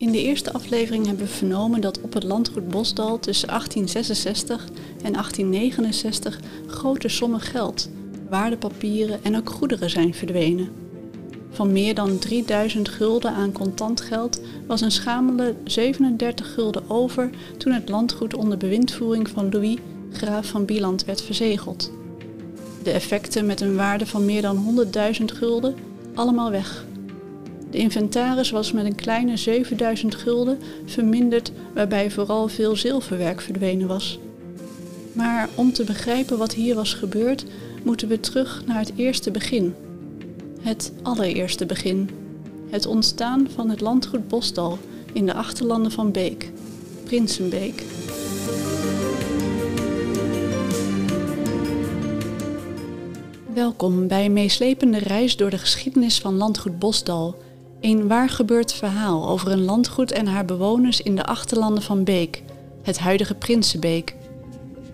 In de eerste aflevering hebben we vernomen dat op het landgoed Bosdal tussen 1866 en 1869 grote sommen geld, waardepapieren en ook goederen zijn verdwenen. Van meer dan 3000 gulden aan contant geld was een schamele 37 gulden over toen het landgoed onder bewindvoering van Louis, graaf van Bieland, werd verzegeld. De effecten met een waarde van meer dan 100.000 gulden, allemaal weg. De inventaris was met een kleine 7000 gulden verminderd, waarbij vooral veel zilverwerk verdwenen was. Maar om te begrijpen wat hier was gebeurd, moeten we terug naar het eerste begin. Het allereerste begin. Het ontstaan van het landgoed Bosdal in de achterlanden van Beek, Prinsenbeek. Welkom bij een meeslepende reis door de geschiedenis van landgoed Bosdal een waar gebeurd verhaal over een landgoed en haar bewoners in de achterlanden van Beek, het huidige Prinsenbeek.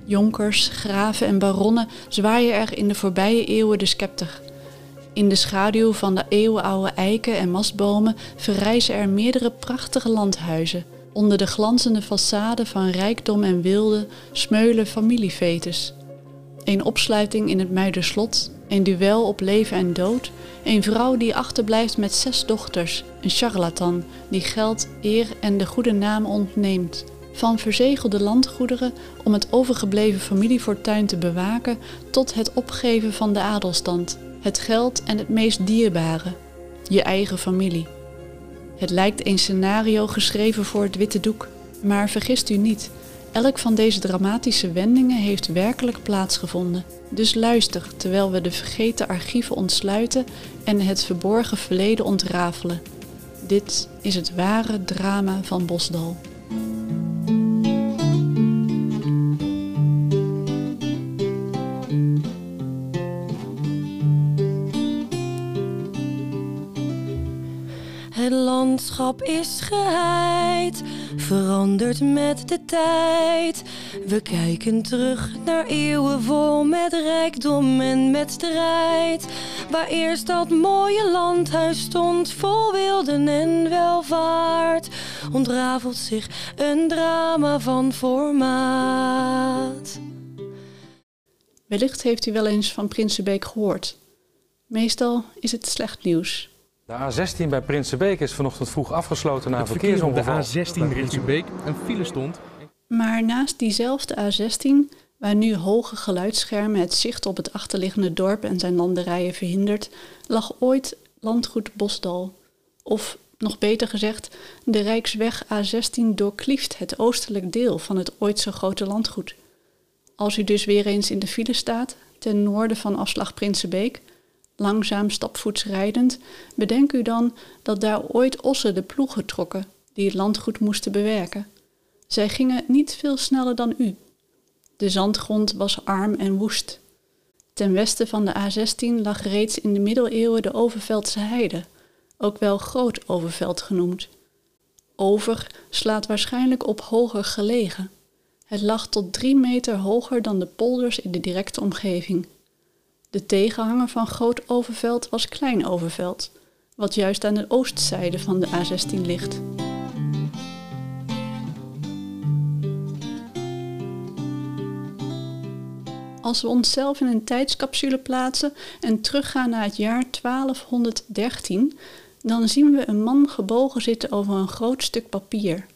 Jonkers, graven en baronnen zwaaien er in de voorbije eeuwen de scepter. In de schaduw van de eeuwenoude eiken en mastbomen verrijzen er meerdere prachtige landhuizen. Onder de glanzende façade van rijkdom en wilde smeulen familiefetes. Een opsluiting in het Muiderslot, een duel op leven en dood, een vrouw die achterblijft met zes dochters, een charlatan die geld, eer en de goede naam ontneemt. Van verzegelde landgoederen om het overgebleven familiefortuin te bewaken tot het opgeven van de adelstand, het geld en het meest dierbare, je eigen familie. Het lijkt een scenario geschreven voor het witte doek, maar vergist u niet, Elk van deze dramatische wendingen heeft werkelijk plaatsgevonden. Dus luister terwijl we de vergeten archieven ontsluiten en het verborgen verleden ontrafelen. Dit is het ware drama van Bosdal. Het landschap is geheid verandert met de tijd. We kijken terug naar eeuwen vol met rijkdom en met strijd. Waar eerst dat mooie landhuis stond, vol wilden en welvaart, ontrafelt zich een drama van formaat. Wellicht heeft u wel eens van Prinsenbeek gehoord. Meestal is het slecht nieuws. De A16 bij Prinsenbeek is vanochtend vroeg afgesloten na een verkeersongeval. De A16 Prinsenbeek een file stond. Maar naast diezelfde A16, waar nu hoge geluidsschermen het zicht op het achterliggende dorp en zijn landerijen verhindert, lag ooit landgoed Bosdal. Of nog beter gezegd, de Rijksweg A16 doorklieft het oostelijk deel van het ooit zo grote landgoed. Als u dus weer eens in de file staat, ten noorden van afslag Prinsenbeek, langzaam stapvoets rijdend, bedenk u dan dat daar ooit ossen de ploegen trokken die het landgoed moesten bewerken. Zij gingen niet veel sneller dan u. De zandgrond was arm en woest. Ten westen van de A16 lag reeds in de middeleeuwen de Overveldse heide, ook wel Groot Overveld genoemd. Over slaat waarschijnlijk op hoger gelegen. Het lag tot drie meter hoger dan de polders in de directe omgeving. De tegenhanger van Groot Overveld was Klein Overveld, wat juist aan de oostzijde van de A16 ligt. Als we onszelf in een tijdscapsule plaatsen en teruggaan naar het jaar 1213, dan zien we een man gebogen zitten over een groot stuk papier.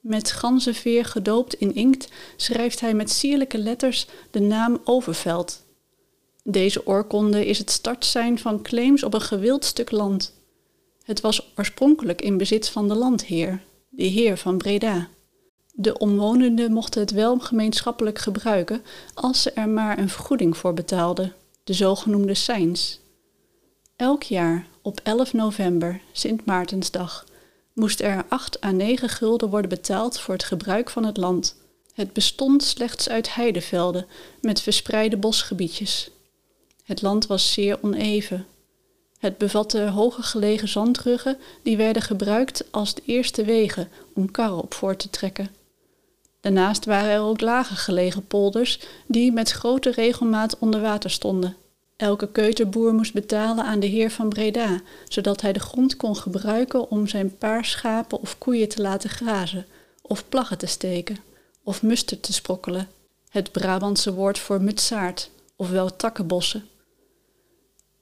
Met ganzenveer gedoopt in inkt schrijft hij met sierlijke letters de naam Overveld deze oorkonde is het startsein van claims op een gewild stuk land. Het was oorspronkelijk in bezit van de landheer, de heer van Breda. De omwonenden mochten het wel gemeenschappelijk gebruiken als ze er maar een vergoeding voor betaalden, de zogenoemde seins. Elk jaar op 11 november, Sint Maartensdag, moest er 8 à 9 gulden worden betaald voor het gebruik van het land. Het bestond slechts uit heidevelden met verspreide bosgebiedjes. Het land was zeer oneven. Het bevatte hoger gelegen zandruggen die werden gebruikt als de eerste wegen om karren op voor te trekken. Daarnaast waren er ook lager gelegen polders die met grote regelmaat onder water stonden. Elke keuterboer moest betalen aan de heer van Breda, zodat hij de grond kon gebruiken om zijn paar schapen of koeien te laten grazen, of plaggen te steken, of musterd te sprokkelen, het Brabantse woord voor mutsaard, ofwel takkenbossen.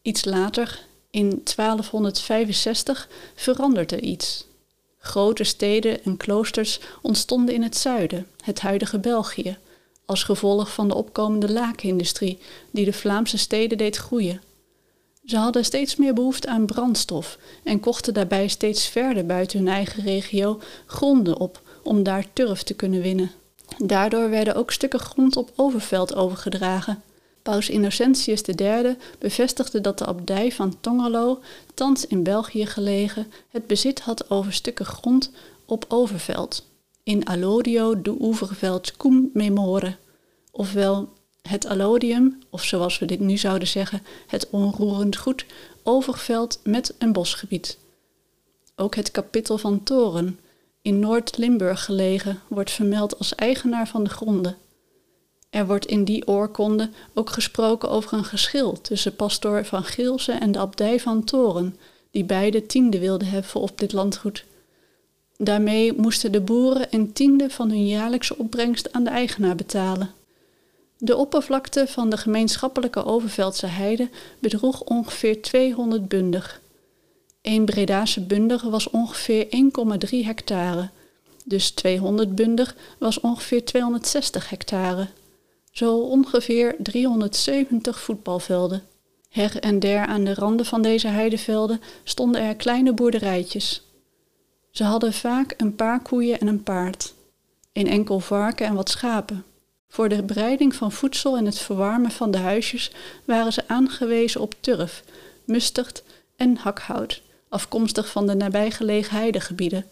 Iets later, in 1265, veranderde er iets. Grote steden en kloosters ontstonden in het zuiden, het huidige België, als gevolg van de opkomende lakenindustrie die de Vlaamse steden deed groeien. Ze hadden steeds meer behoefte aan brandstof en kochten daarbij steeds verder buiten hun eigen regio gronden op om daar turf te kunnen winnen. Daardoor werden ook stukken grond op Overveld overgedragen. Paus Innocentius III bevestigde dat de abdij van Tongerlo, thans in België gelegen, het bezit had over stukken grond op Overveld in allodio de Oeverveld cum memore, ofwel het allodium, of zoals we dit nu zouden zeggen, het onroerend goed, Overveld met een bosgebied. Ook het kapittel van Toren, in Noord-Limburg gelegen, wordt vermeld als eigenaar van de gronden. Er wordt in die oorkonde ook gesproken over een geschil tussen pastoor van Geelse en de abdij van Toren, die beide tiende wilden hebben op dit landgoed. Daarmee moesten de boeren een tiende van hun jaarlijkse opbrengst aan de eigenaar betalen. De oppervlakte van de gemeenschappelijke Overveldse heide bedroeg ongeveer 200 bundig. Een Bredase bundig was ongeveer 1,3 hectare, dus 200 bundig was ongeveer 260 hectare. Zo ongeveer 370 voetbalvelden. Her en der aan de randen van deze heidevelden stonden er kleine boerderijtjes, ze hadden vaak een paar koeien en een paard, een enkel varken en wat schapen. Voor de bereiding van voedsel en het verwarmen van de huisjes waren ze aangewezen op turf, musterd en hakhout, afkomstig van de nabijgelegen heidegebieden.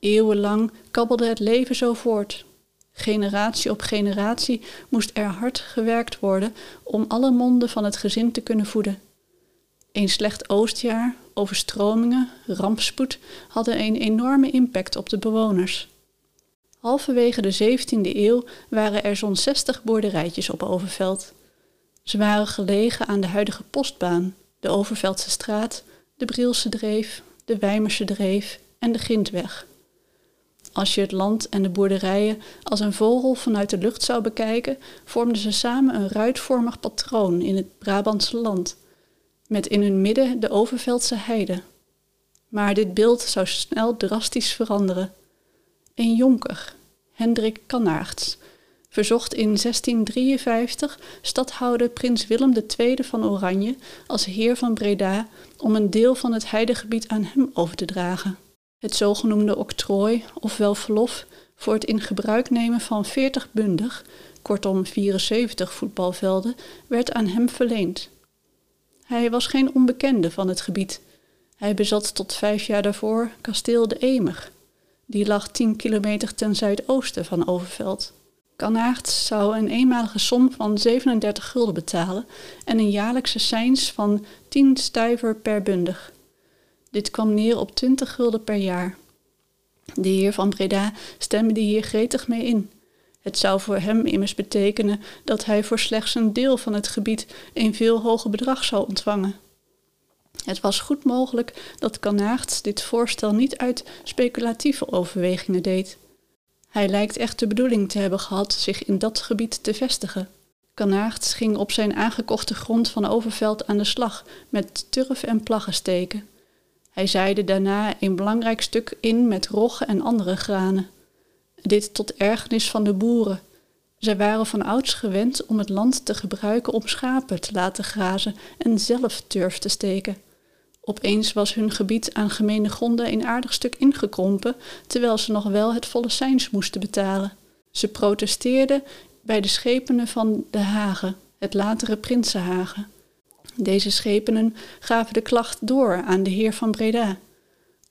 Eeuwenlang kabbelde het leven zo voort. Generatie op generatie moest er hard gewerkt worden om alle monden van het gezin te kunnen voeden. Een slecht oostjaar, overstromingen, rampspoed hadden een enorme impact op de bewoners. Halverwege de 17e eeuw waren er zo'n 60 boerderijtjes op Overveld. Ze waren gelegen aan de huidige postbaan, de Overveldse straat, de Brielse Dreef, de Wijmerse Dreef en de Gindweg. Als je het land en de boerderijen als een vogel vanuit de lucht zou bekijken, vormden ze samen een ruitvormig patroon in het Brabantse land met in hun midden de Overveldse heide. Maar dit beeld zou snel drastisch veranderen. Een jonker, Hendrik Canaerts, verzocht in 1653 stadhouder prins Willem II van Oranje als heer van Breda om een deel van het heidegebied aan hem over te dragen. Het zogenoemde octrooi, ofwel verlof, voor het in gebruik nemen van 40 bundig, kortom 74 voetbalvelden, werd aan hem verleend. Hij was geen onbekende van het gebied. Hij bezat tot vijf jaar daarvoor kasteel de Emer. Die lag tien kilometer ten zuidoosten van Overveld. Kanaerts zou een eenmalige som van 37 gulden betalen en een jaarlijkse seins van 10 stuiver per bundig. Dit kwam neer op 20 gulden per jaar. De heer van Breda stemde hier gretig mee in. Het zou voor hem immers betekenen dat hij voor slechts een deel van het gebied een veel hoger bedrag zou ontvangen. Het was goed mogelijk dat Kanaerts dit voorstel niet uit speculatieve overwegingen deed. Hij lijkt echt de bedoeling te hebben gehad zich in dat gebied te vestigen. Kanaerts ging op zijn aangekochte grond van Overveld aan de slag met turf en plaggen steken. Hij zaaide daarna een belangrijk stuk in met roggen en andere granen. Dit tot ergernis van de boeren. Zij waren van ouds gewend om het land te gebruiken om schapen te laten grazen en zelf turf te steken. Opeens was hun gebied aan gemene gronden een aardig stuk ingekrompen, terwijl ze nog wel het volle seins moesten betalen. Ze protesteerden bij de schepenen van de Hagen, het latere Prinsenhagen. Deze schepenen gaven de klacht door aan de heer van Breda.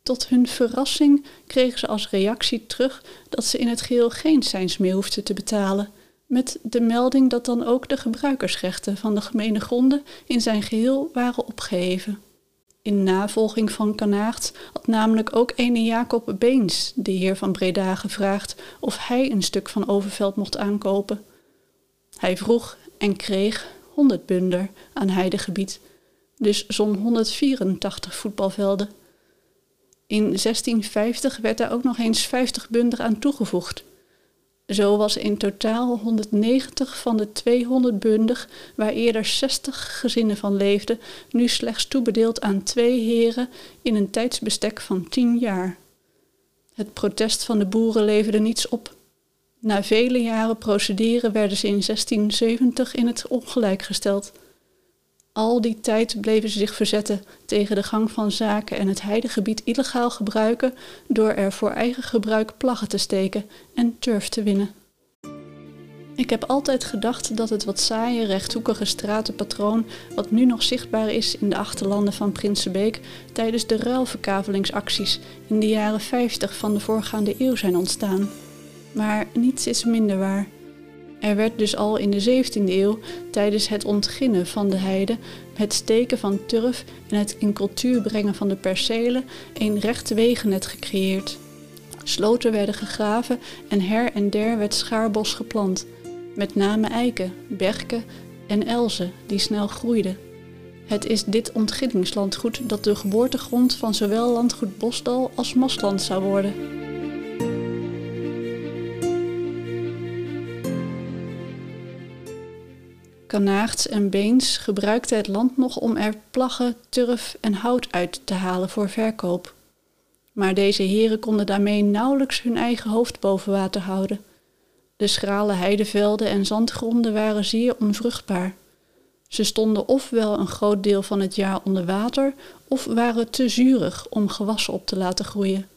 Tot hun verrassing kregen ze als reactie terug dat ze in het geheel geen seins meer hoefden te betalen, met de melding dat dan ook de gebruikersrechten van de gemene gronden in zijn geheel waren opgeheven. In navolging van Kanaert had namelijk ook ene Jacob Beens de heer van Breda gevraagd of hij een stuk van Overveld mocht aankopen. Hij vroeg en kreeg 100 bunder aan heidegebied, dus zo'n 184 voetbalvelden. In 1650 werd daar ook nog eens 50 bunder aan toegevoegd. Zo was in totaal 190 van de 200 bundig, waar eerder 60 gezinnen van leefden, nu slechts toebedeeld aan twee heren in een tijdsbestek van 10 jaar. Het protest van de boeren leverde niets op. Na vele jaren procederen werden ze in 1670 in het ongelijk gesteld. Al die tijd bleven ze zich verzetten tegen de gang van zaken en het heidegebied illegaal gebruiken door er voor eigen gebruik plaggen te steken en turf te winnen. Ik heb altijd gedacht dat het wat saaie, rechthoekige stratenpatroon, wat nu nog zichtbaar is in de achterlanden van Prinsenbeek, tijdens de ruilverkavelingsacties in de jaren 50 van de voorgaande eeuw zijn ontstaan. Maar niets is minder waar. Er werd dus al in de 17e eeuw, tijdens het ontginnen van de heide, het steken van turf en het in cultuur brengen van de percelen, een recht wegennet gecreëerd. Sloten werden gegraven en her en der werd schaarbos geplant, met name eiken, berken en elzen die snel groeiden. Het is dit ontginningslandgoed dat de geboortegrond van zowel landgoed Bosdal als Mosland zou worden. Kanaagds en Beens gebruikten het land nog om er plaggen, turf en hout uit te halen voor verkoop. Maar deze heren konden daarmee nauwelijks hun eigen hoofd boven water houden. De schrale heidevelden en zandgronden waren zeer onvruchtbaar. Ze stonden ofwel een groot deel van het jaar onder water, of waren te zuurig om gewassen op te laten groeien.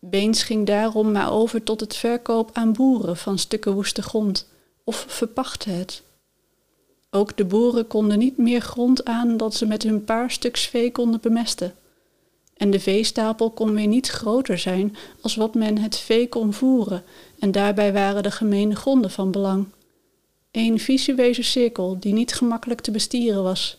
Beens ging daarom maar over tot het verkoop aan boeren van stukken woeste grond, of verpachtte het. Ook de boeren konden niet meer grond aan dat ze met hun paar stuks vee konden bemesten. En de veestapel kon weer niet groter zijn als wat men het vee kon voeren, en daarbij waren de gemene gronden van belang. Een visueuze cirkel die niet gemakkelijk te bestieren was.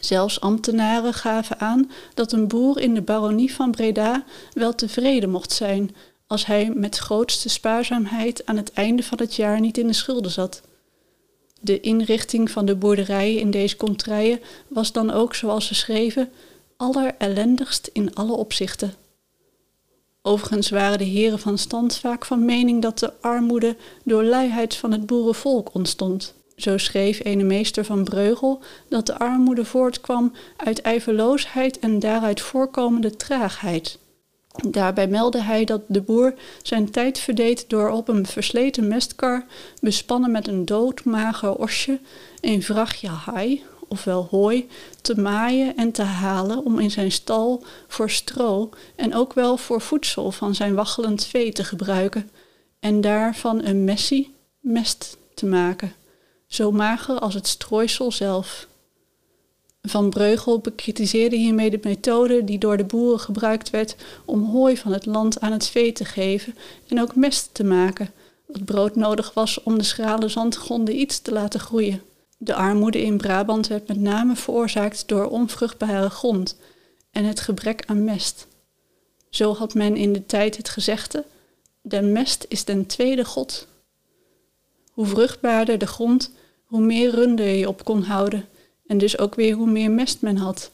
Zelfs ambtenaren gaven aan dat een boer in de baronie van Breda wel tevreden mocht zijn als hij met grootste spaarzaamheid aan het einde van het jaar niet in de schulden zat. De inrichting van de boerderijen in deze contraien was dan ook, zoals ze schreven, allerellendigst in alle opzichten. Overigens waren de heren van stand vaak van mening dat de armoede door luiheid van het boerenvolk ontstond. Zo schreef een meester van Breugel dat de armoede voortkwam uit ijverloosheid en daaruit voorkomende traagheid. Daarbij meldde hij dat de boer zijn tijd verdeed door op een versleten mestkar, bespannen met een doodmager osje, een vrachtje haai, ofwel hooi, te maaien en te halen om in zijn stal voor stro en ook wel voor voedsel van zijn waggelend vee te gebruiken, en daarvan een messie, mest te maken, zo mager als het strooisel zelf. Van Breugel bekritiseerde hiermee de methode die door de boeren gebruikt werd om hooi van het land aan het vee te geven en ook mest te maken, wat brood nodig was om de schrale zandgronden iets te laten groeien. De armoede in Brabant werd met name veroorzaakt door onvruchtbare grond en het gebrek aan mest. Zo had men in de tijd het gezegde: de mest is den tweede God. Hoe vruchtbaarder de grond, hoe meer runde je op kon houden en dus ook weer hoe meer mest men had.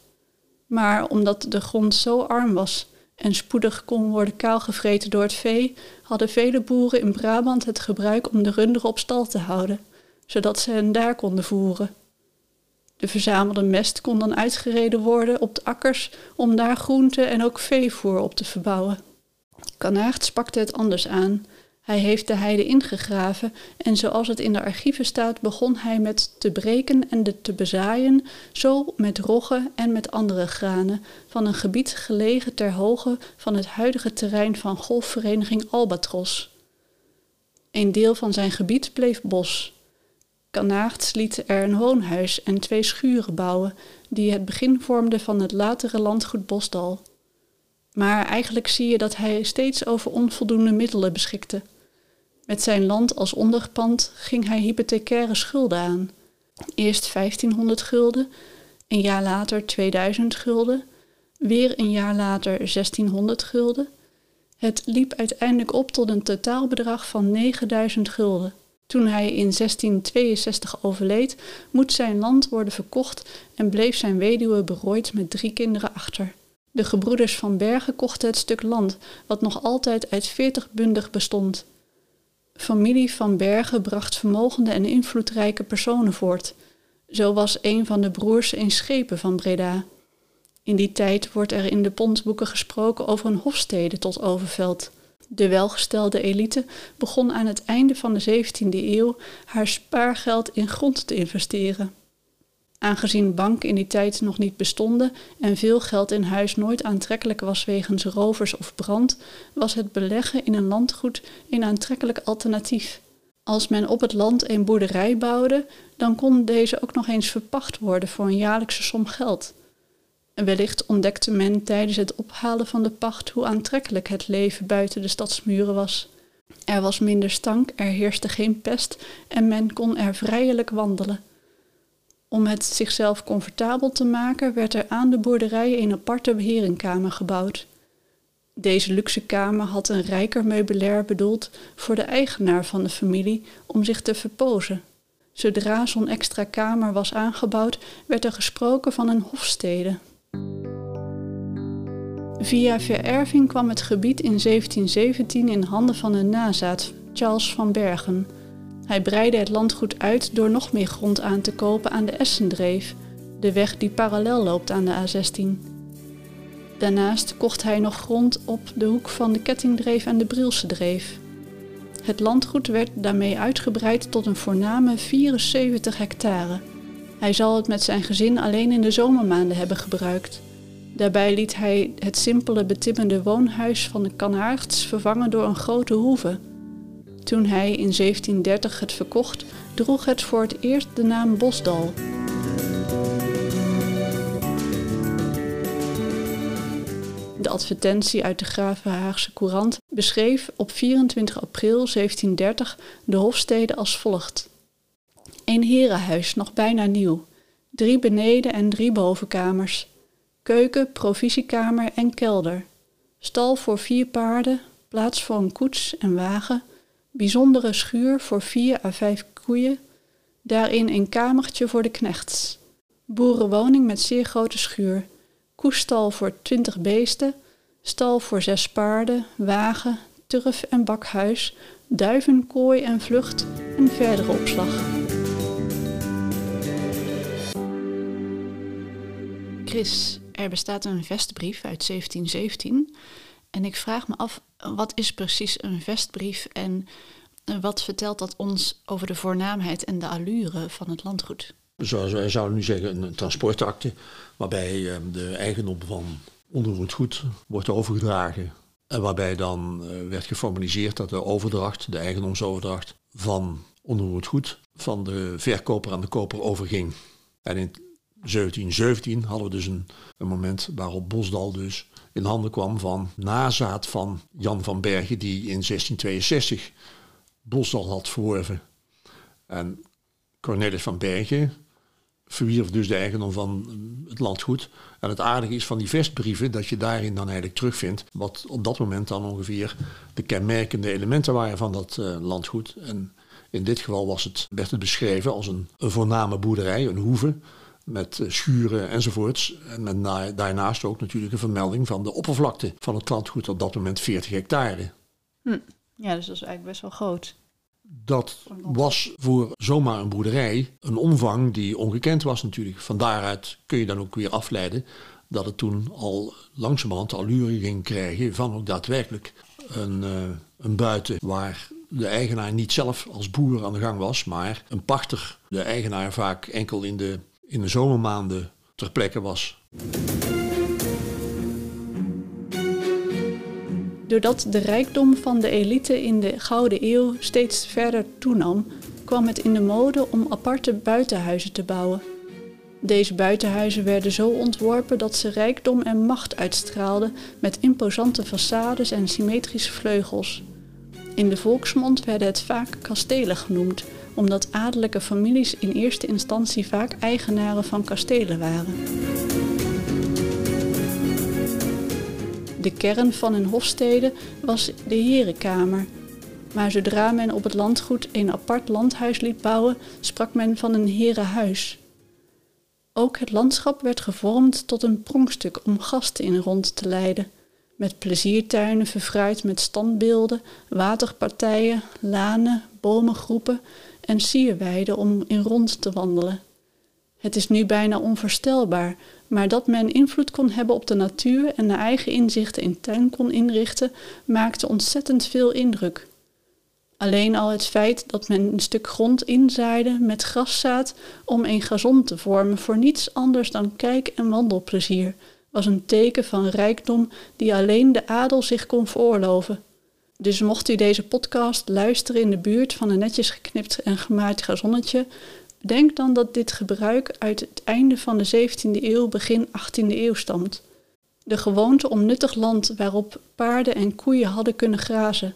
Maar omdat de grond zo arm was en spoedig kon worden kaalgevreten door het vee, hadden vele boeren in Brabant het gebruik om de runderen op stal te houden, zodat ze hen daar konden voeren. De verzamelde mest kon dan uitgereden worden op de akkers om daar groente en ook veevoer op te verbouwen. Kanaert pakte het anders aan. Hij heeft de heide ingegraven en zoals het in de archieven staat, begon hij met te breken en de te bezaaien, zo met roggen en met andere granen, van een gebied gelegen ter hoogte van het huidige terrein van golfvereniging Albatros. Een deel van zijn gebied bleef bos. Kanaerts liet er een woonhuis en twee schuren bouwen, die het begin vormden van het latere landgoed Bosdal. Maar eigenlijk zie je dat hij steeds over onvoldoende middelen beschikte. Met zijn land als onderpand ging hij hypothecaire schulden aan. Eerst 1500 gulden, een jaar later 2000 gulden, weer een jaar later 1600 gulden. Het liep uiteindelijk op tot een totaalbedrag van 9000 gulden. Toen hij in 1662 overleed, moet zijn land worden verkocht en bleef zijn weduwe berooid met drie kinderen achter. De gebroeders van Bergen kochten het stuk land, wat nog altijd uit veertig bundig bestond. Familie van Bergen bracht vermogende en invloedrijke personen voort. Zo was een van de broers een schepen van Breda. In die tijd wordt er in de pondboeken gesproken over een hofstede tot Overveld. De welgestelde elite begon aan het einde van de 17e eeuw haar spaargeld in grond te investeren. Aangezien banken in die tijd nog niet bestonden en veel geld in huis nooit aantrekkelijk was wegens rovers of brand, was het beleggen in een landgoed een aantrekkelijk alternatief. Als men op het land een boerderij bouwde, dan kon deze ook nog eens verpacht worden voor een jaarlijkse som geld. Wellicht ontdekte men tijdens het ophalen van de pacht hoe aantrekkelijk het leven buiten de stadsmuren was. Er was minder stank, er heerste geen pest en men kon er vrijelijk wandelen. Om het zichzelf comfortabel te maken, werd er aan de boerderij een aparte beheringkamer gebouwd. Deze luxe kamer had een rijker meubilair bedoeld voor de eigenaar van de familie om zich te verpozen. Zodra zo'n extra kamer was aangebouwd, werd er gesproken van een hofstede. Via vererving kwam het gebied in 1717 in handen van een nazaat, Charles van Bergen. Hij breidde het landgoed uit door nog meer grond aan te kopen aan de Essendreef, de weg die parallel loopt aan de A16. Daarnaast kocht hij nog grond op de hoek van de Kettingdreef en de Brielse Dreef. Het landgoed werd daarmee uitgebreid tot een voorname 74 hectare. Hij zal het met zijn gezin alleen in de zomermaanden hebben gebruikt. Daarbij liet hij het simpele betimmende woonhuis van de Kanaarts vervangen door een grote hoeve. Toen hij in 1730 het verkocht, droeg het voor het eerst de naam Bosdal. De advertentie uit de Gravenhaagse Courant beschreef op 24 april 1730 de hofstede als volgt. Een herenhuis, nog bijna nieuw. Drie beneden- en drie bovenkamers. Keuken, provisiekamer en kelder. Stal voor vier paarden, plaats voor een koets en wagen. Bijzondere schuur voor vier à vijf koeien. Daarin een kamertje voor de knechts. Boerenwoning met zeer grote schuur koestal voor twintig beesten, stal voor zes paarden, wagen, turf en bakhuis, duivenkooi en vlucht en verdere opslag. Chris, er bestaat een vestbrief uit 1717 en ik vraag me af, wat is precies een vestbrief en wat vertelt dat ons over de voornaamheid en de allure van het landgoed? zoals wij zouden nu zeggen, een transportakte, waarbij ehm, de eigendom van onroerend goed wordt overgedragen. En waarbij dan eh, werd geformaliseerd dat de overdracht, de eigendomsoverdracht van onroerend goed, van de verkoper aan de koper overging. En in 1717 hadden we dus een, een moment waarop Bosdal dus in handen kwam van nazaat van Jan van Bergen, die in 1662 Bosdal had verworven. En Cornelis van Bergen, verwierf dus de eigendom van het landgoed. En het aardige is van die vestbrieven dat je daarin dan eigenlijk terugvindt wat op dat moment dan ongeveer de kenmerkende elementen waren van dat uh, landgoed. En in dit geval was het, werd het beschreven als een, een voorname boerderij, een hoeve met uh, schuren enzovoorts. En met na, daarnaast ook natuurlijk een vermelding van de oppervlakte van het landgoed op dat moment 40 hectare. Hm. Ja, dus dat is eigenlijk best wel groot dat was voor zomaar een boerderij een omvang die ongekend was natuurlijk. Van daaruit kun je dan ook weer afleiden dat het toen al langzamerhand allure ging krijgen van ook daadwerkelijk een, uh, een buiten waar de eigenaar niet zelf als boer aan de gang was, maar een pachter, de eigenaar vaak enkel in de, in de zomermaanden ter plekke was. Doordat de rijkdom van de elite in de Gouden Eeuw steeds verder toenam, kwam het in de mode om aparte buitenhuizen te bouwen. Deze buitenhuizen werden zo ontworpen dat ze rijkdom en macht uitstraalden met imposante façades en symmetrische vleugels. In de volksmond werden het vaak kastelen genoemd, omdat adellijke families in eerste instantie vaak eigenaren van kastelen waren. De kern van een hofstede was de herenkamer. Maar zodra men op het landgoed een apart landhuis liet bouwen, sprak men van een herenhuis. Ook het landschap werd gevormd tot een pronkstuk om gasten in rond te leiden, met pleziertuinen verfraaid met standbeelden, waterpartijen, lanen, bomengroepen en sierweiden om in rond te wandelen. Het is nu bijna onvoorstelbaar, maar dat men invloed kon hebben op de natuur en naar eigen inzichten in tuin kon inrichten, maakte ontzettend veel indruk. Alleen al het feit dat men een stuk grond inzaaide met graszaad om een gazon te vormen voor niets anders dan kijk- en wandelplezier, was een teken van rijkdom die alleen de adel zich kon veroorloven. Dus mocht u deze podcast luisteren in de buurt van een netjes geknipt en gemaaid gazonnetje, Denk dan dat dit gebruik uit het einde van de 17e eeuw, begin 18e eeuw stamt. De gewoonte om nuttig land waarop paarden en koeien hadden kunnen grazen,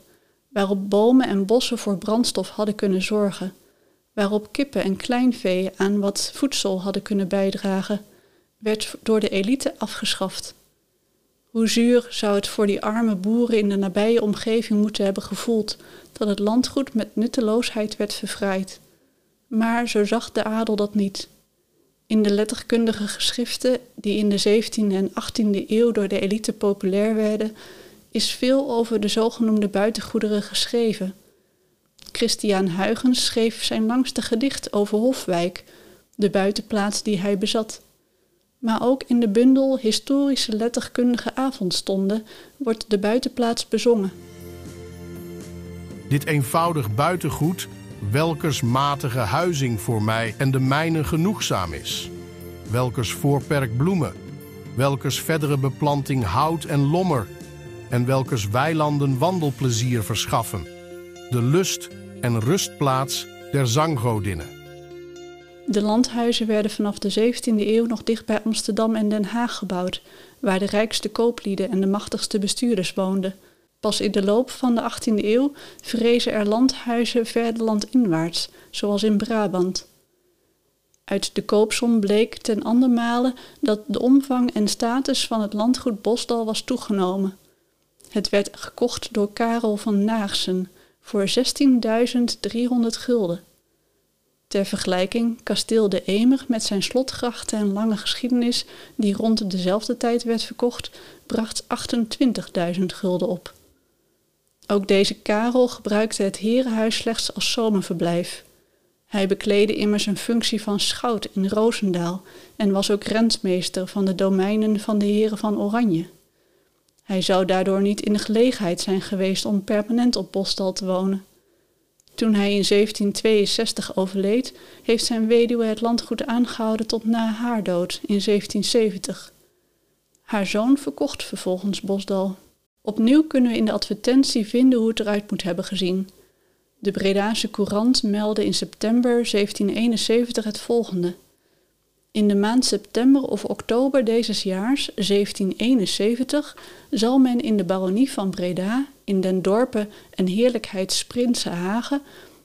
waarop bomen en bossen voor brandstof hadden kunnen zorgen, waarop kippen en kleinvee aan wat voedsel hadden kunnen bijdragen, werd door de elite afgeschaft. Hoe zuur zou het voor die arme boeren in de nabije omgeving moeten hebben gevoeld dat het landgoed met nutteloosheid werd verfraaid. Maar zo zag de adel dat niet. In de letterkundige geschriften die in de 17e en 18e eeuw door de elite populair werden, is veel over de zogenoemde buitengoederen geschreven. Christian Huygens schreef zijn langste gedicht over Hofwijk, de buitenplaats die hij bezat. Maar ook in de bundel Historische letterkundige avondstonden wordt de buitenplaats bezongen. Dit eenvoudig buitengoed welkers matige huizing voor mij en de mijne genoegzaam is, welkers voorperk bloemen, welkers verdere beplanting hout en lommer, en welkers weilanden wandelplezier verschaffen, de lust en rustplaats der zanggodinnen. De landhuizen werden vanaf de 17e eeuw nog dicht bij Amsterdam en Den Haag gebouwd, waar de rijkste kooplieden en de machtigste bestuurders woonden. Pas in de loop van de 18e eeuw verrezen er landhuizen verder landinwaarts, zoals in Brabant. Uit de koopsom bleek ten andermale dat de omvang en status van het landgoed Bosdal was toegenomen. Het werd gekocht door Karel van Naagsen voor 16.300 gulden. Ter vergelijking, kasteel de Emer met zijn slotgrachten en lange geschiedenis, die rond dezelfde tijd werd verkocht, bracht 28.000 gulden op. Ook deze Karel gebruikte het herenhuis slechts als zomerverblijf. Hij bekleedde immers een functie van schout in Roosendaal en was ook rentmeester van de domeinen van de heren van Oranje. Hij zou daardoor niet in de gelegenheid zijn geweest om permanent op Bostal te wonen. Toen hij in 1762 overleed, heeft zijn weduwe het landgoed aangehouden tot na haar dood in 1770. Haar zoon verkocht vervolgens Bosdal. Opnieuw kunnen we in de advertentie vinden hoe het eruit moet hebben gezien. De Bredaanse Courant meldde in september 1771 het volgende. In de maand september of oktober deze jaars, 1771, zal men in de baronie van Breda, in den dorpen en heerlijkheid Sprintse Hagen,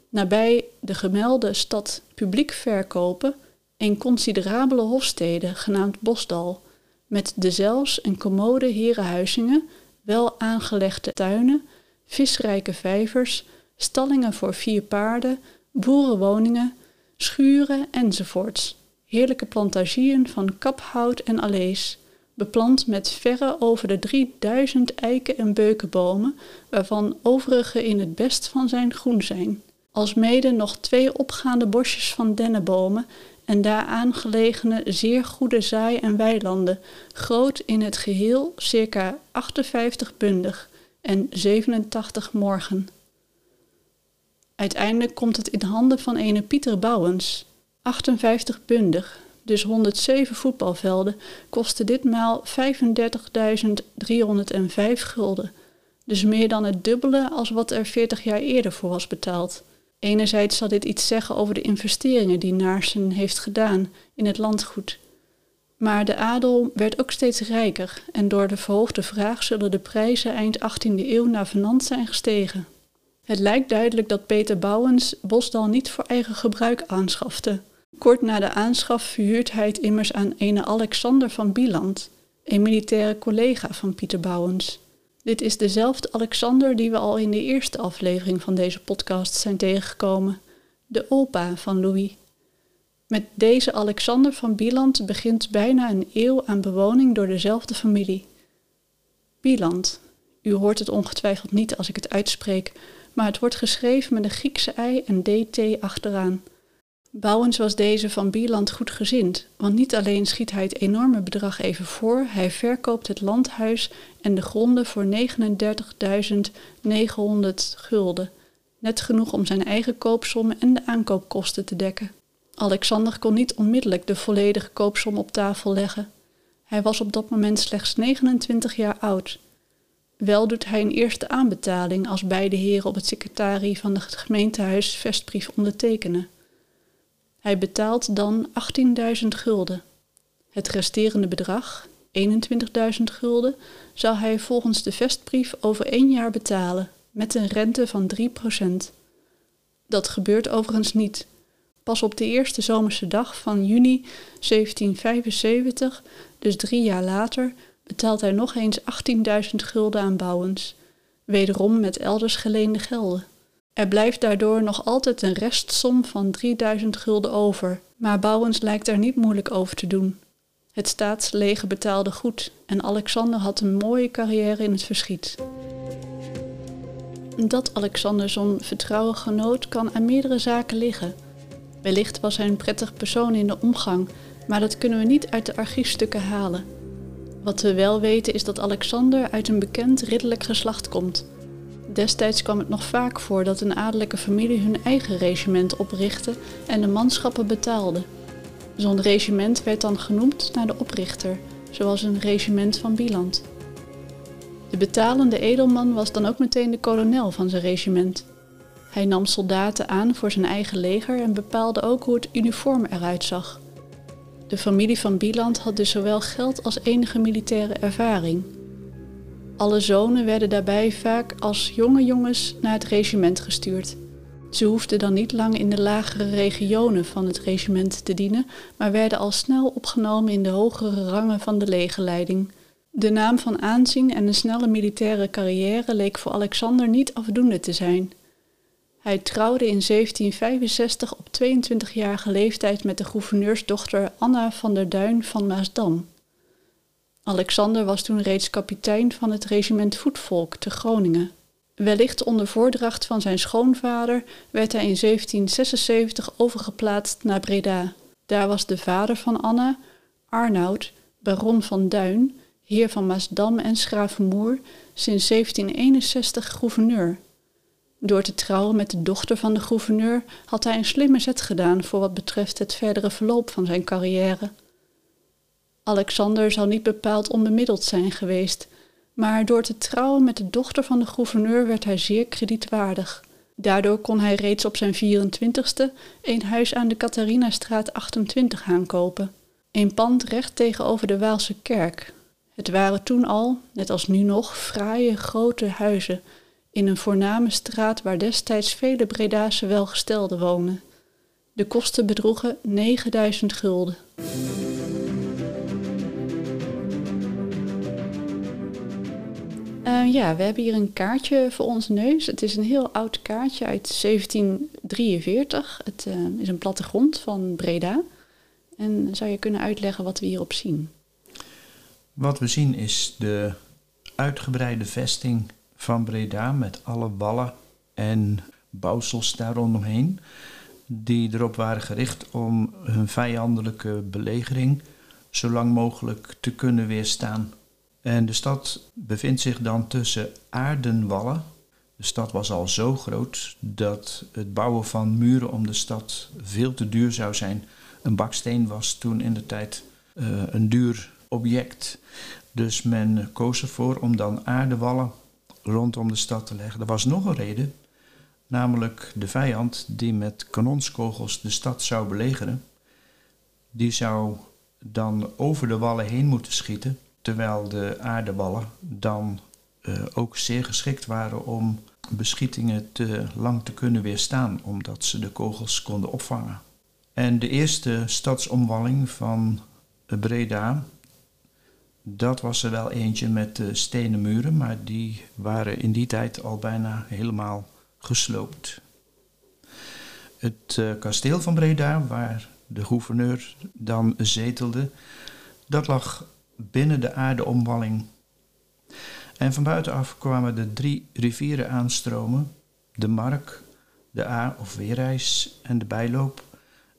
nabij de gemelde stad publiek verkopen, een considerabele hofstede genaamd Bosdal, met de zelfs en commode herenhuizingen wel aangelegde tuinen, visrijke vijvers, stallingen voor vier paarden, boerenwoningen, schuren enzovoorts. Heerlijke plantagieën van kaphout en alees, beplant met verre over de 3000 eiken en beukenbomen, waarvan overige in het best van zijn groen zijn. Alsmede nog twee opgaande bosjes van dennenbomen en daaraan gelegene zeer goede zaai- en weilanden, groot in het geheel circa 58 bundig en 87 morgen. Uiteindelijk komt het in handen van ene Pieter Bouwens, 58 bundig, dus 107 voetbalvelden, kostte ditmaal 35.305 gulden, dus meer dan het dubbele als wat er 40 jaar eerder voor was betaald. Enerzijds zal dit iets zeggen over de investeringen die Naarsen heeft gedaan in het landgoed. Maar de adel werd ook steeds rijker en door de verhoogde vraag zullen de prijzen eind 18e eeuw naar venant zijn gestegen. Het lijkt duidelijk dat Peter Bouwens Bosdal niet voor eigen gebruik aanschafte. Kort na de aanschaf verhuurt hij het immers aan ene Alexander van Bieland, een militaire collega van Pieter Bouwens. Dit is dezelfde Alexander die we al in de eerste aflevering van deze podcast zijn tegengekomen, de opa van Louis. Met deze Alexander van Bieland begint bijna een eeuw aan bewoning door dezelfde familie. Bieland, u hoort het ongetwijfeld niet als ik het uitspreek, maar het wordt geschreven met een Griekse ei en dt achteraan. Bouwens was deze van Bieland goedgezind, want niet alleen schiet hij het enorme bedrag even voor, hij verkoopt het landhuis en de gronden voor 39.900 gulden, net genoeg om zijn eigen koopsommen en de aankoopkosten te dekken. Alexander kon niet onmiddellijk de volledige koopsom op tafel leggen. Hij was op dat moment slechts 29 jaar oud. Wel doet hij een eerste aanbetaling als beide heren op het secretarie van het gemeentehuis vestbrief ondertekenen. Hij betaalt dan 18.000 gulden. Het resterende bedrag, 21.000 gulden, zal hij volgens de vestbrief over één jaar betalen, met een rente van 3%. Dat gebeurt overigens niet. Pas op de eerste zomerse dag van juni 1775, dus drie jaar later, betaalt hij nog eens 18.000 gulden aan Bouwens, wederom met elders geleende gelden. Er blijft daardoor nog altijd een restsom van 3000 gulden over, maar Bouwens lijkt er niet moeilijk over te doen. Het staatsleger betaalde goed en Alexander had een mooie carrière in het verschiet. Dat Alexander zo'n vertrouwen genoot kan aan meerdere zaken liggen. Wellicht was hij een prettig persoon in de omgang, maar dat kunnen we niet uit de archiefstukken halen. Wat we wel weten is dat Alexander uit een bekend ridderlijk geslacht komt. Destijds kwam het nog vaak voor dat een adellijke familie hun eigen regiment oprichtte en de manschappen betaalde. Zo'n regiment werd dan genoemd naar de oprichter, zoals een regiment van Bieland. De betalende edelman was dan ook meteen de kolonel van zijn regiment. Hij nam soldaten aan voor zijn eigen leger en bepaalde ook hoe het uniform eruit zag. De familie van Bieland had dus zowel geld als enige militaire ervaring. Alle zonen werden daarbij vaak als jonge jongens naar het regiment gestuurd. Ze hoefden dan niet lang in de lagere regionen van het regiment te dienen, maar werden al snel opgenomen in de hogere rangen van de legerleiding. De naam van aanzien en een snelle militaire carrière leek voor Alexander niet afdoende te zijn. Hij trouwde in 1765 op 22-jarige leeftijd met de gouverneursdochter Anna van der Duin van Maasdam. Alexander was toen reeds kapitein van het regiment voetvolk te Groningen. Wellicht onder voordracht van zijn schoonvader werd hij in 1776 overgeplaatst naar Breda. Daar was de vader van Anna, Arnoud, baron van Duin, heer van Maasdam en Schravenmoer, sinds 1761 gouverneur. Door te trouwen met de dochter van de gouverneur had hij een slimme zet gedaan voor wat betreft het verdere verloop van zijn carrière. Alexander zal niet bepaald onbemiddeld zijn geweest, maar door te trouwen met de dochter van de gouverneur werd hij zeer kredietwaardig. Daardoor kon hij reeds op zijn 24ste een huis aan de Catharinastraat 28 aankopen. Een pand recht tegenover de Waalse kerk. Het waren toen al, net als nu nog, fraaie grote huizen in een voorname straat waar destijds vele Bredase welgestelden woonden. De kosten bedroegen 9000 gulden. Uh, ja, we hebben hier een kaartje voor ons neus. Het is een heel oud kaartje uit 1743. Het uh, is een plattegrond van Breda. En zou je kunnen uitleggen wat we hierop zien? Wat we zien is de uitgebreide vesting van Breda met alle wallen en bouwsels daar rondomheen. Die erop waren gericht om hun vijandelijke belegering zo lang mogelijk te kunnen weerstaan. En de stad bevindt zich dan tussen aardenwallen. De stad was al zo groot dat het bouwen van muren om de stad veel te duur zou zijn. Een baksteen was toen in de tijd uh, een duur object. Dus men koos ervoor om dan aardewallen rondom de stad te leggen. Er was nog een reden, namelijk de vijand die met kanonskogels de stad zou belegeren. Die zou dan over de wallen heen moeten schieten terwijl de aardewallen dan uh, ook zeer geschikt waren om beschietingen te lang te kunnen weerstaan, omdat ze de kogels konden opvangen. En de eerste stadsomwalling van Breda Dat was er wel eentje met stenen muren, maar die waren in die tijd al bijna helemaal gesloopt. Het uh, kasteel van Breda, waar de gouverneur dan zetelde, dat lag binnen de aardeomwalling. En van buitenaf kwamen de drie rivieren aanstromen: de Mark, de A of Weereis en de Bijloop,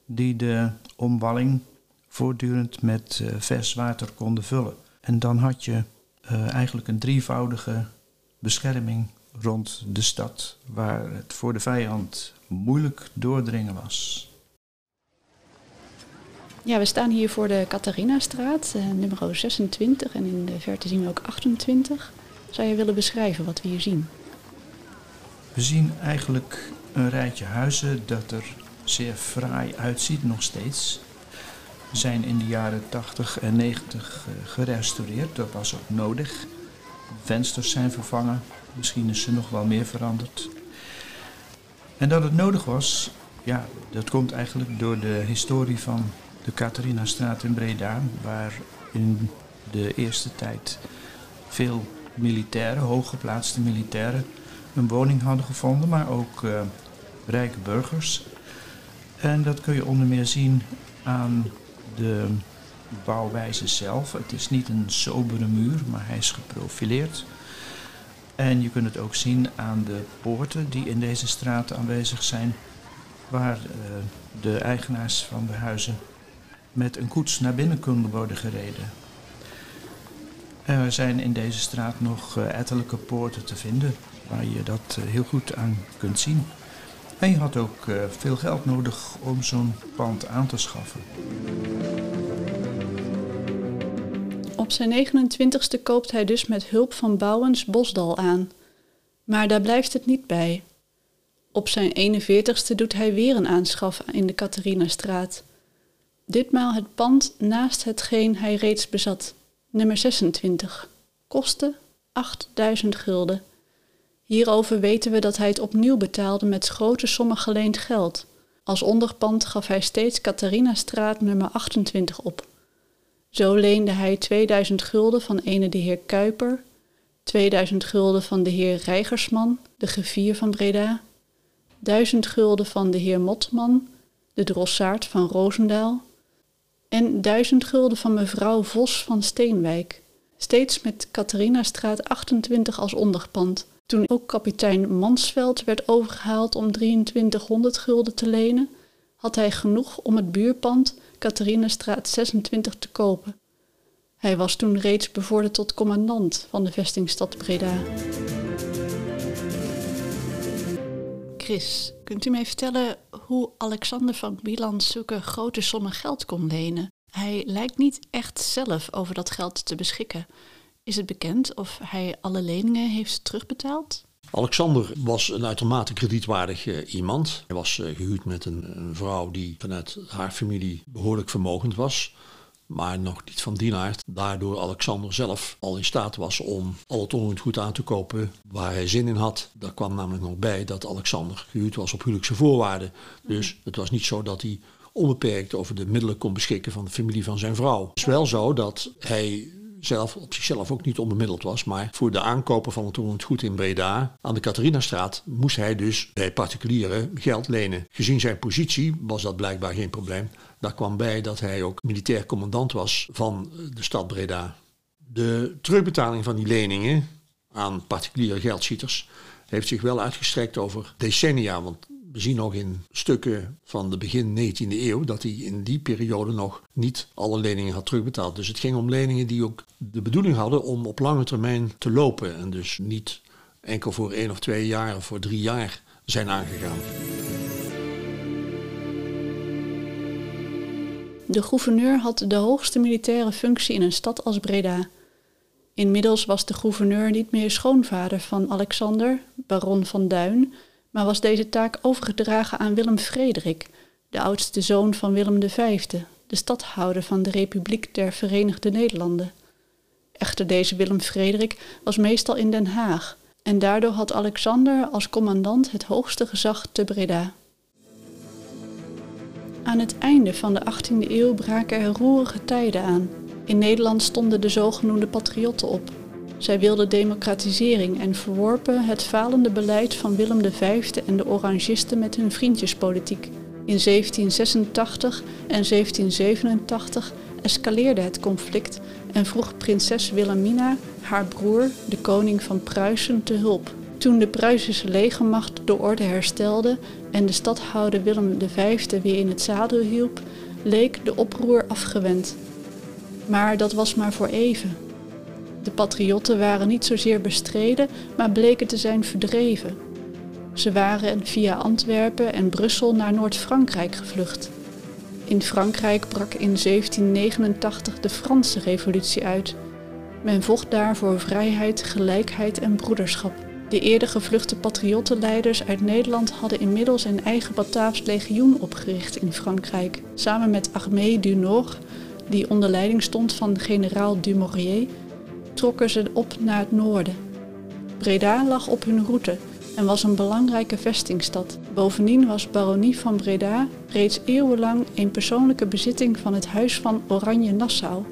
die de omwalling voortdurend met uh, vers water konden vullen. En dan had je uh, eigenlijk een drievoudige bescherming rond de stad, waar het voor de vijand moeilijk doordringen was. Ja, we staan hier voor de Catharinastraat, uh, nummer 26 en in de verte zien we ook 28. Zou je willen beschrijven wat we hier zien? We zien eigenlijk een rijtje huizen dat er zeer fraai uitziet nog steeds. Zijn in de jaren 80 en 90 uh, gerestaureerd, dat was ook nodig. Vensters zijn vervangen, misschien is er nog wel meer veranderd. En dat het nodig was, ja, dat komt eigenlijk door de historie van de Catharinastraat in Breda, waar in de eerste tijd veel militairen, hooggeplaatste militairen, een woning hadden gevonden, maar ook uh, rijke burgers. En dat kun je onder meer zien aan de bouwwijze zelf. Het is niet een sobere muur, maar hij is geprofileerd. En je kunt het ook zien aan de poorten die in deze straten aanwezig zijn, waar uh, de eigenaars van de huizen met een koets naar binnen konden worden gereden. Er zijn in deze straat nog uh, ettelijke poorten te vinden waar je dat uh, heel goed aan kunt zien. En je had ook uh, veel geld nodig om zo'n pand aan te schaffen. Op zijn 29ste koopt hij dus met hulp van Bouwens Bosdal aan. Maar daar blijft het niet bij. Op zijn 41ste doet hij weer een aanschaf in de Catharinastraat. Ditmaal het pand naast hetgeen hij reeds bezat, nummer 26. Koste 8000 gulden. Hierover weten we dat hij het opnieuw betaalde met grote sommen geleend geld. Als onderpand gaf hij steeds Catharinastraat nummer 28 op. Zo leende hij 2000 gulden van ene de heer Kuiper, 2000 gulden van de heer Reigersman, de gevier van Breda, 1000 gulden van de heer Motman, de drossaard van Roosendaal, en 1000 gulden van mevrouw Vos van Steenwijk, steeds met Catharinastraat 28 als onderpand. Toen ook kapitein Mansveld werd overgehaald om 2300 gulden te lenen, had hij genoeg om het buurpand Catharinastraat 26 te kopen. Hij was toen reeds bevorderd tot commandant van de vestingstad Breda. Chris, kunt u mij vertellen hoe Alexander van Bilan zulke grote sommen geld kon lenen? Hij lijkt niet echt zelf over dat geld te beschikken. Is het bekend of hij alle leningen heeft terugbetaald? Alexander was een uitermate kredietwaardig uh, iemand. Hij was uh, gehuwd met een, vrouw die vanuit haar familie behoorlijk vermogend was. Maar nog niet van die aard. Daardoor Alexander zelf al in staat was om al het onroerend goed aan te kopen waar hij zin in had. Daar kwam namelijk nog bij dat Alexander gehuwd was op huwelijkse voorwaarden. Dus het was niet zo dat hij onbeperkt over de middelen kon beschikken van de familie van zijn vrouw. Het is wel zo dat hij zelf op zichzelf ook niet onbemiddeld was. Maar voor de aankopen van het goed in Breda aan de Catharinastraat moest hij dus bij particulieren geld lenen. Gezien zijn positie was dat blijkbaar geen probleem. Daar kwam bij dat hij ook militair commandant was van de stad Breda. De terugbetaling van die leningen aan particuliere geldschieters heeft zich wel uitgestrekt over decennia. Want we zien nog in stukken van de begin 19e eeuw dat hij in die periode nog niet alle leningen had terugbetaald. Dus het ging om leningen die ook de bedoeling hadden om op lange termijn te lopen. En dus niet enkel voor één of twee jaar of voor drie jaar zijn aangegaan. De gouverneur had de hoogste militaire functie in een stad als Breda. Inmiddels was de gouverneur niet meer schoonvader van Alexander, baron van Duin, maar was deze taak overgedragen aan Willem Frederik, de oudste zoon van Willem V, de stadhouder van de Republiek der Verenigde Nederlanden. Echter deze Willem Frederik was meestal in Den Haag en daardoor had Alexander als commandant het hoogste gezag te Breda. Aan het einde van de 18e eeuw braken er roerige tijden aan. In Nederland stonden de zogenoemde patriotten op. Zij wilden democratisering en verworpen het falende beleid van Willem V en de Orangisten met hun vriendjespolitiek. In 1786 en 1787 escaleerde het conflict en vroeg prinses Wilhelmina haar broer, de koning van Pruisen, te hulp. Toen de Pruisische legermacht de orde herstelde en de stadhouder Willem V weer in het zadel hielp, leek de oproer afgewend. Maar dat was maar voor even. De patriotten waren niet zozeer bestreden, maar bleken te zijn verdreven. Ze waren via Antwerpen en Brussel naar Noord-Frankrijk gevlucht. In Frankrijk brak in 1789 de Franse Revolutie uit. Men vocht daar voor vrijheid, gelijkheid en broederschap. De eerder gevluchte patriottenleiders uit Nederland hadden inmiddels een eigen Bataafs legioen opgericht in Frankrijk. Samen met Armée du Nord, die onder leiding stond van generaal Dumouriez, trokken ze op naar het noorden. Breda lag op hun route en was een belangrijke vestingstad. Bovendien was baronie van Breda reeds eeuwenlang een persoonlijke bezitting van het Huis van Oranje-Nassau.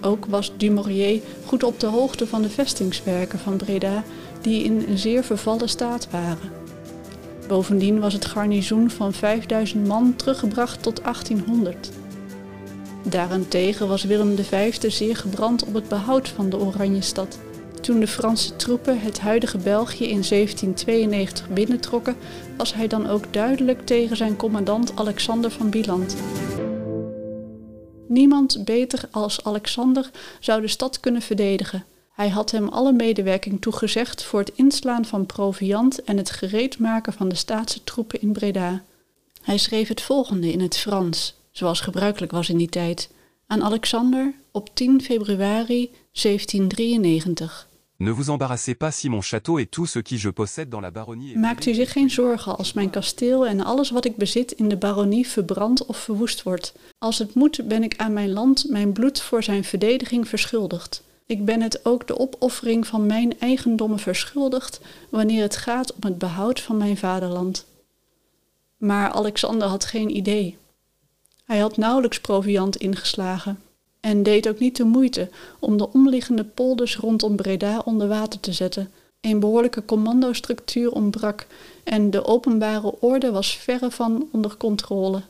Ook was Dumouriez goed op de hoogte van de vestingswerken van Breda, die in een zeer vervallen staat waren. Bovendien was het garnizoen van 5000 man teruggebracht tot 1800. Daarentegen was Willem V zeer gebrand op het behoud van de Oranjestad. Toen de Franse troepen het huidige België in 1792 binnentrokken, was hij dan ook duidelijk tegen zijn commandant Alexander van Bieland. Niemand beter als Alexander zou de stad kunnen verdedigen. Hij had hem alle medewerking toegezegd voor het inslaan van proviand en het gereedmaken van de staatse troepen in Breda. Hij schreef het volgende in het Frans, zoals gebruikelijk was in die tijd, aan Alexander op 10 februari 1793. Ne vous embarrassez pas si mon château et tout ce qui je possède dans la baronnie. Maakt u zich geen zorgen als mijn kasteel en alles wat ik bezit in de baronie verbrand of verwoest wordt. Als het moet, ben ik aan mijn land mijn bloed voor zijn verdediging verschuldigd. Ik ben het ook de opoffering van mijn eigendommen verschuldigd wanneer het gaat om het behoud van mijn vaderland. Maar Alexander had geen idee. Hij had nauwelijks proviand ingeslagen en deed ook niet de moeite om de omliggende polders rondom Breda onder water te zetten. Een behoorlijke commandostructuur ontbrak en de openbare orde was verre van onder controle.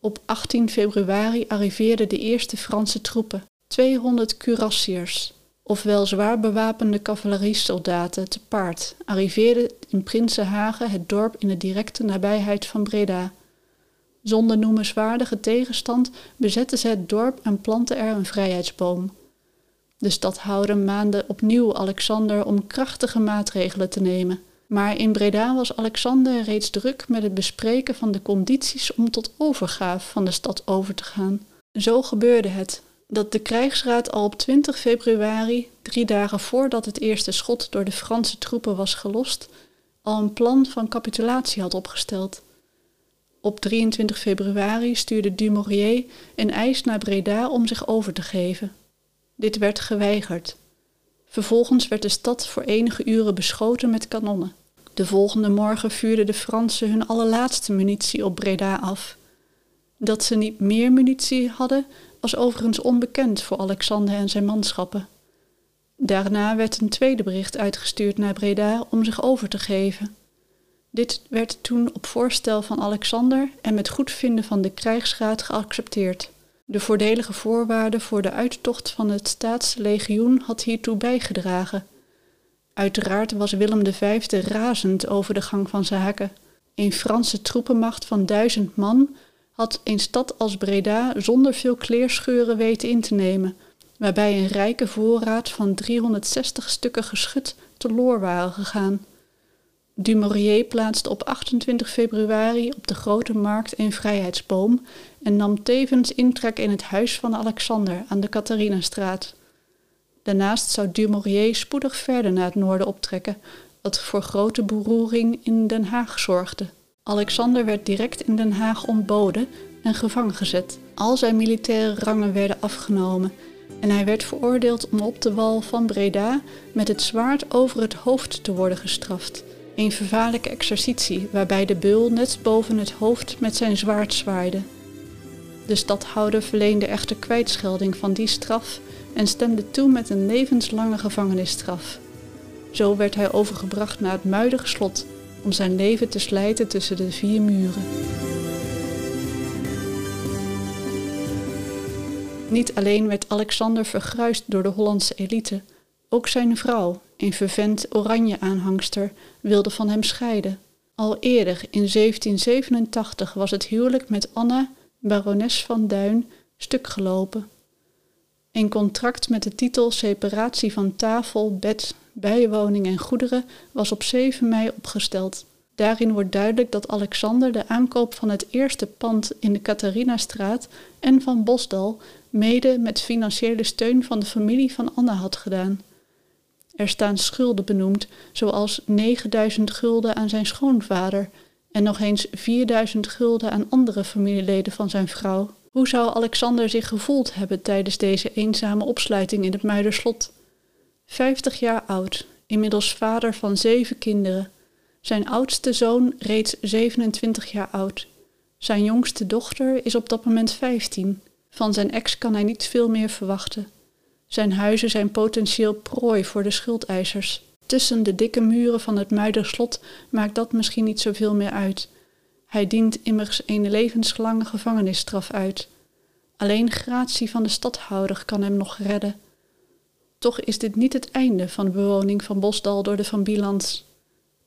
Op 18 februari arriveerden de eerste Franse troepen, 200 cuirassiers, ofwel zwaar bewapende cavaleriesoldaten te paard, arriveerden in Prinsenhagen, het dorp in de directe nabijheid van Breda. Zonder noemenswaardige tegenstand bezetten ze het dorp en plantten er een vrijheidsboom. De stadhouder maande opnieuw Alexander om krachtige maatregelen te nemen. Maar in Breda was Alexander reeds druk met het bespreken van de condities om tot overgaaf van de stad over te gaan. Zo gebeurde het dat de krijgsraad al op 20 februari, drie dagen voordat het eerste schot door de Franse troepen was gelost, al een plan van capitulatie had opgesteld. Op 23 februari stuurde Dumouriez een eis naar Breda om zich over te geven. Dit werd geweigerd. Vervolgens werd de stad voor enige uren beschoten met kanonnen. De volgende morgen vuurden de Fransen hun allerlaatste munitie op Breda af. Dat ze niet meer munitie hadden, was overigens onbekend voor Alexander en zijn manschappen. Daarna werd een tweede bericht uitgestuurd naar Breda om zich over te geven. Dit werd toen op voorstel van Alexander en met goedvinden van de krijgsraad geaccepteerd. De voordelige voorwaarden voor de uittocht van het staatslegioen had hiertoe bijgedragen. Uiteraard was Willem V razend over de gang van zaken. Een Franse troepenmacht van duizend man had een stad als Breda zonder veel kleerscheuren weten in te nemen, waarbij een rijke voorraad van 360 stukken geschut teloor waren gegaan. Dumouriez plaatste op 28 februari op de Grote Markt een vrijheidsboom en nam tevens intrek in het huis van Alexander aan de Catharinastraat. Daarnaast zou Dumouriez spoedig verder naar het noorden optrekken, wat voor grote beroering in Den Haag zorgde. Alexander werd direct in Den Haag ontboden en gevangen gezet. Al zijn militaire rangen werden afgenomen en hij werd veroordeeld om op de wal van Breda met het zwaard over het hoofd te worden gestraft. Een vervaarlijke exercitie waarbij de beul net boven het hoofd met zijn zwaard zwaaide. De stadhouder verleende echter kwijtschelding van die straf en stemde toe met een levenslange gevangenisstraf. Zo werd hij overgebracht naar het muidige slot om zijn leven te slijten tussen de vier muren. Niet alleen werd Alexander vergruist door de Hollandse elite, ook zijn vrouw, een vervent oranje-aanhangster, wilde van hem scheiden. Al eerder, in 1787, was het huwelijk met Anna, barones van Duin, stuk gelopen. Een contract met de titel separatie van tafel, bed, bijwoning en goederen was op 7 mei opgesteld. Daarin wordt duidelijk dat Alexander de aankoop van het eerste pand in de Catharinastraat en van Bosdal mede met financiële steun van de familie van Anna had gedaan. Er staan schulden benoemd, zoals 9000 gulden aan zijn schoonvader en nog eens 4000 gulden aan andere familieleden van zijn vrouw. Hoe zou Alexander zich gevoeld hebben tijdens deze eenzame opsluiting in het Muiderslot? Vijftig jaar oud, inmiddels vader van zeven kinderen. Zijn oudste zoon reeds 27 jaar oud. Zijn jongste dochter is op dat moment 15. Van zijn ex kan hij niet veel meer verwachten. Zijn huizen zijn potentieel prooi voor de schuldeisers. Tussen de dikke muren van het Muiderslot maakt dat misschien niet zoveel meer uit. Hij dient immers een levenslange gevangenisstraf uit. Alleen gratie van de stadhouder kan hem nog redden. Toch is dit niet het einde van de bewoning van Bosdal door de Van Bielands.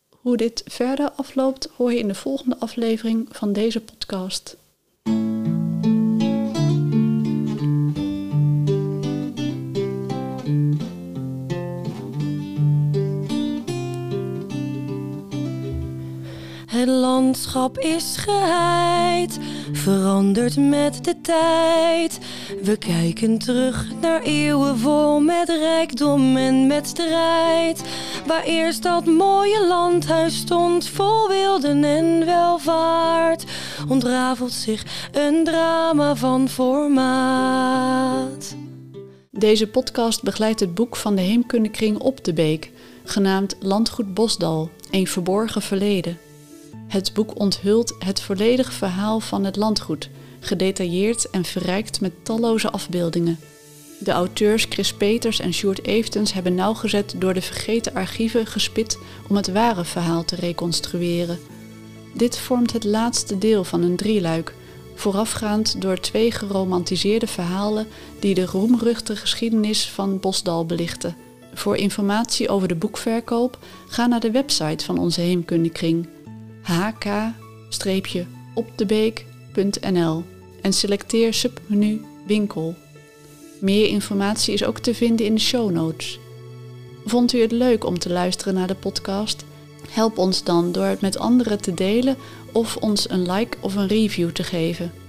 Hoe dit verder afloopt hoor je in de volgende aflevering van deze podcast. Het landschap is geheid, verandert met de tijd. We kijken terug naar eeuwen vol met rijkdom en met strijd. Waar eerst dat mooie landhuis stond, vol wilden en welvaart, ontrafelt zich een drama van formaat. Deze podcast begeleidt het boek van de Heemkundekring Op de Beek, genaamd Landgoed Bosdal, een verborgen verleden. Het boek onthult het volledige verhaal van het landgoed, gedetailleerd en verrijkt met talloze afbeeldingen. De auteurs Chris Peters en Sjoerd Eventens hebben nauwgezet door de vergeten archieven gespit om het ware verhaal te reconstrueren. Dit vormt het laatste deel van een drieluik, voorafgaand door twee geromantiseerde verhalen die de roemruchte geschiedenis van Bosdal belichten. Voor informatie over de boekverkoop ga naar de website van onze heemkundekring hk-opdebeek.nl en selecteer submenu winkel. Meer informatie is ook te vinden in de show notes. Vond u het leuk om te luisteren naar de podcast? Help ons dan door het met anderen te delen of ons een like of een review te geven.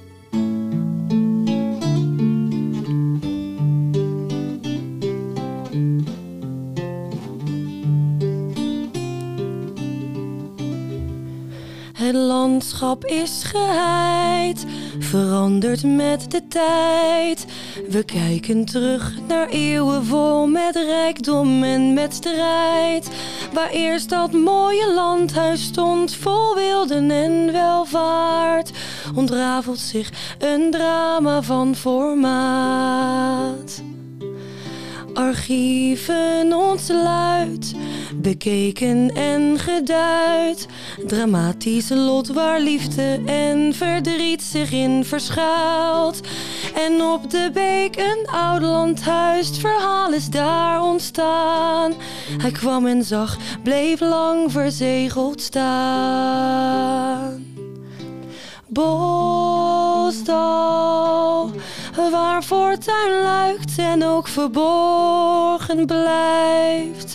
Het landschap is geheid, verandert met de tijd. We kijken terug naar eeuwen vol met rijkdom en met strijd. Waar eerst dat mooie landhuis stond, vol wilden en welvaart, ontrafelt zich een drama van formaat. Archieven ontsluit, bekeken en geduid. Dramatisch lot waar liefde en verdriet zich in verschuilt. En op de beek een oud landhuis, het verhaal is daar ontstaan. Hij kwam en zag, bleef lang verzegeld staan. Bosdal, waar fortuin luikt en ook verborgen blijft.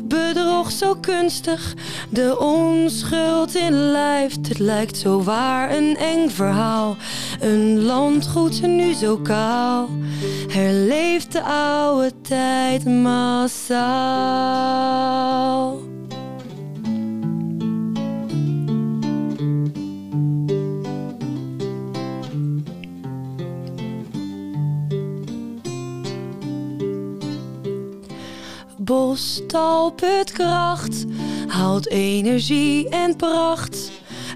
Bedrog zo kunstig, de onschuld in lijft. Het lijkt zo waar, een eng verhaal. Een landgoed nu zo kaal. Herleeft de oude tijd massaal. Bostal put kracht, haalt energie en pracht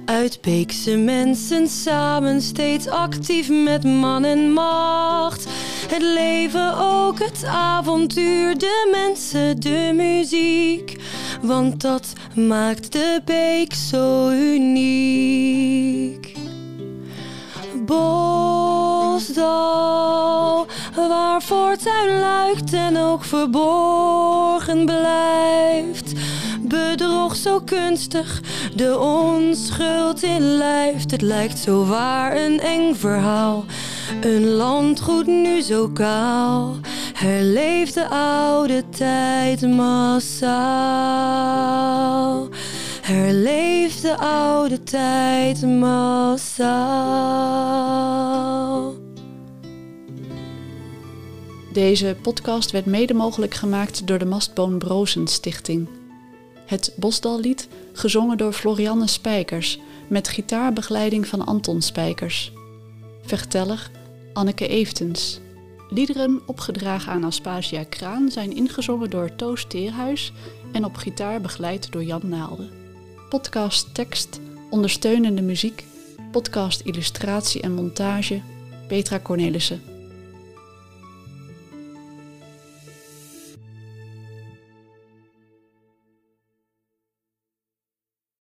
Uit Beekse mensen samen steeds actief met man en macht. Het leven ook, het avontuur, de mensen, de muziek. Want dat maakt de beek zo uniek. Bosdal, waar fortuin luikt en ook verborgen blijft. Bedrog zo kunstig, de onschuld in lijft. Het lijkt zo waar een eng verhaal. Een landgoed nu zo kaal. Herleeft de oude tijd massaal. Herleef de oude tijd massaal. Deze podcast werd mede mogelijk gemaakt door de Mastboom Brozen Stichting. Het Bosdallied, gezongen door Florianne Spijkers, met gitaarbegeleiding van Anton Spijkers. Verteller Anneke Eftens. Liederen opgedragen aan Aspasia Kraan zijn ingezongen door Toos Teerhuis en op gitaar begeleid door Jan Naalde. Podcast tekst, ondersteunende muziek, podcast illustratie en montage Petra Cornelissen.